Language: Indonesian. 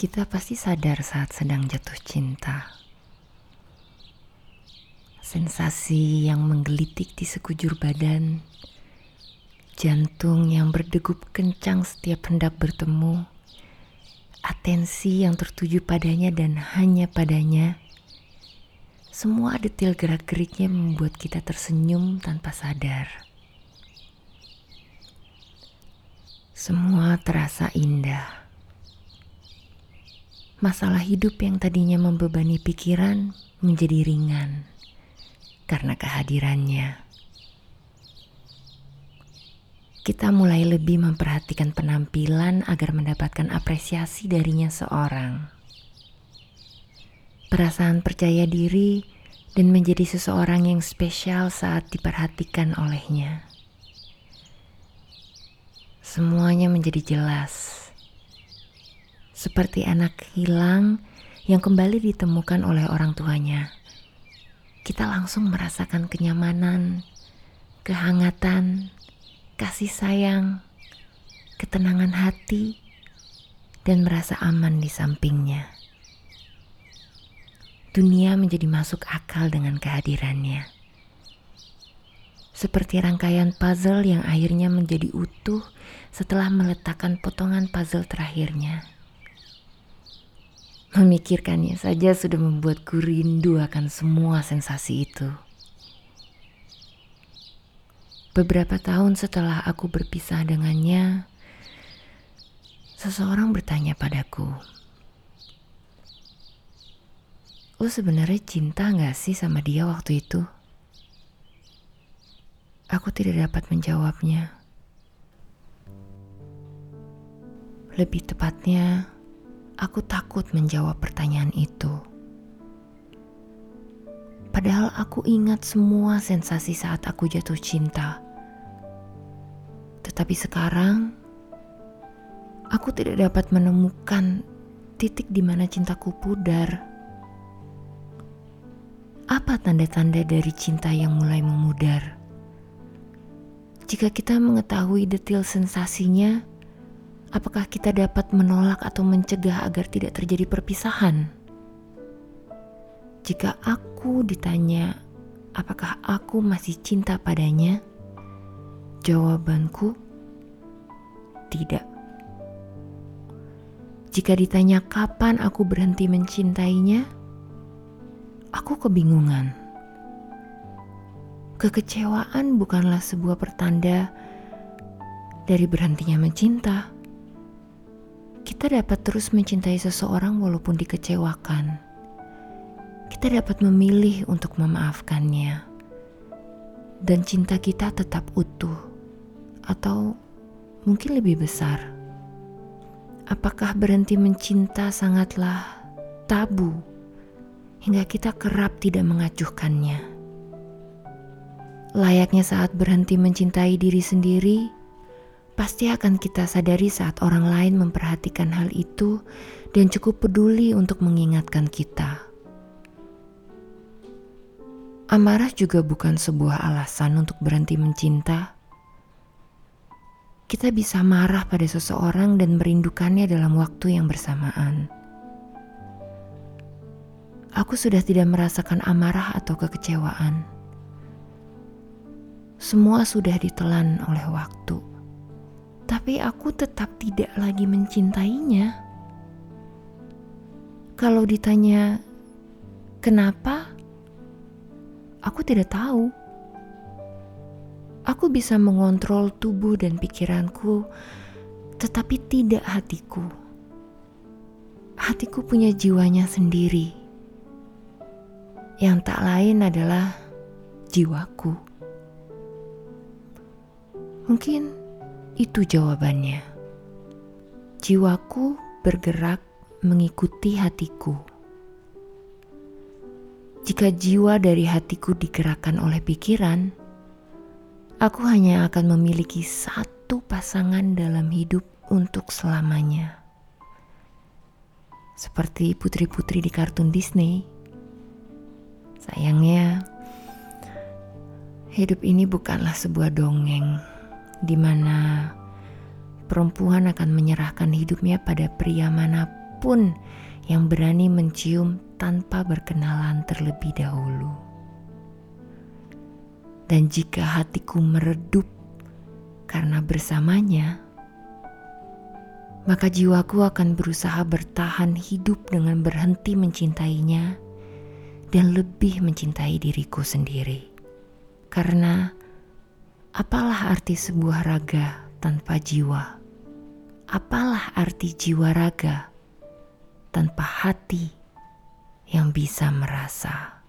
Kita pasti sadar saat sedang jatuh cinta. Sensasi yang menggelitik di sekujur badan, jantung yang berdegup kencang setiap hendak bertemu, atensi yang tertuju padanya dan hanya padanya. Semua detail gerak-geriknya membuat kita tersenyum tanpa sadar. Semua terasa indah masalah hidup yang tadinya membebani pikiran menjadi ringan karena kehadirannya. Kita mulai lebih memperhatikan penampilan agar mendapatkan apresiasi darinya seorang. Perasaan percaya diri dan menjadi seseorang yang spesial saat diperhatikan olehnya. Semuanya menjadi jelas seperti anak hilang yang kembali ditemukan oleh orang tuanya. Kita langsung merasakan kenyamanan, kehangatan, kasih sayang, ketenangan hati, dan merasa aman di sampingnya. Dunia menjadi masuk akal dengan kehadirannya. Seperti rangkaian puzzle yang akhirnya menjadi utuh setelah meletakkan potongan puzzle terakhirnya. Memikirkannya saja sudah membuatku rindu akan semua sensasi itu. Beberapa tahun setelah aku berpisah dengannya, seseorang bertanya padaku, "Lo sebenarnya cinta gak sih sama dia waktu itu?" Aku tidak dapat menjawabnya. Lebih tepatnya, Aku takut menjawab pertanyaan itu. Padahal aku ingat semua sensasi saat aku jatuh cinta. Tetapi sekarang, aku tidak dapat menemukan titik di mana cintaku pudar. Apa tanda-tanda dari cinta yang mulai memudar? Jika kita mengetahui detail sensasinya, apakah kita dapat menolak atau mencegah agar tidak terjadi perpisahan? Jika aku ditanya, apakah aku masih cinta padanya? Jawabanku tidak. Jika ditanya kapan aku berhenti mencintainya, aku kebingungan. Kekecewaan bukanlah sebuah pertanda dari berhentinya mencinta kita dapat terus mencintai seseorang walaupun dikecewakan. Kita dapat memilih untuk memaafkannya, dan cinta kita tetap utuh, atau mungkin lebih besar. Apakah berhenti mencinta sangatlah tabu hingga kita kerap tidak mengacuhkannya? Layaknya saat berhenti mencintai diri sendiri pasti akan kita sadari saat orang lain memperhatikan hal itu dan cukup peduli untuk mengingatkan kita. Amarah juga bukan sebuah alasan untuk berhenti mencinta. Kita bisa marah pada seseorang dan merindukannya dalam waktu yang bersamaan. Aku sudah tidak merasakan amarah atau kekecewaan. Semua sudah ditelan oleh waktu tapi aku tetap tidak lagi mencintainya. Kalau ditanya kenapa, aku tidak tahu. Aku bisa mengontrol tubuh dan pikiranku, tetapi tidak hatiku. Hatiku punya jiwanya sendiri. Yang tak lain adalah jiwaku. Mungkin itu jawabannya. Jiwaku bergerak mengikuti hatiku. Jika jiwa dari hatiku digerakkan oleh pikiran, aku hanya akan memiliki satu pasangan dalam hidup untuk selamanya. Seperti putri-putri di kartun Disney. Sayangnya, hidup ini bukanlah sebuah dongeng di mana perempuan akan menyerahkan hidupnya pada pria mana pun yang berani mencium tanpa berkenalan terlebih dahulu. Dan jika hatiku meredup karena bersamanya, maka jiwaku akan berusaha bertahan hidup dengan berhenti mencintainya dan lebih mencintai diriku sendiri. Karena apalah arti sebuah raga tanpa jiwa? Apalah arti jiwa raga tanpa hati yang bisa merasa?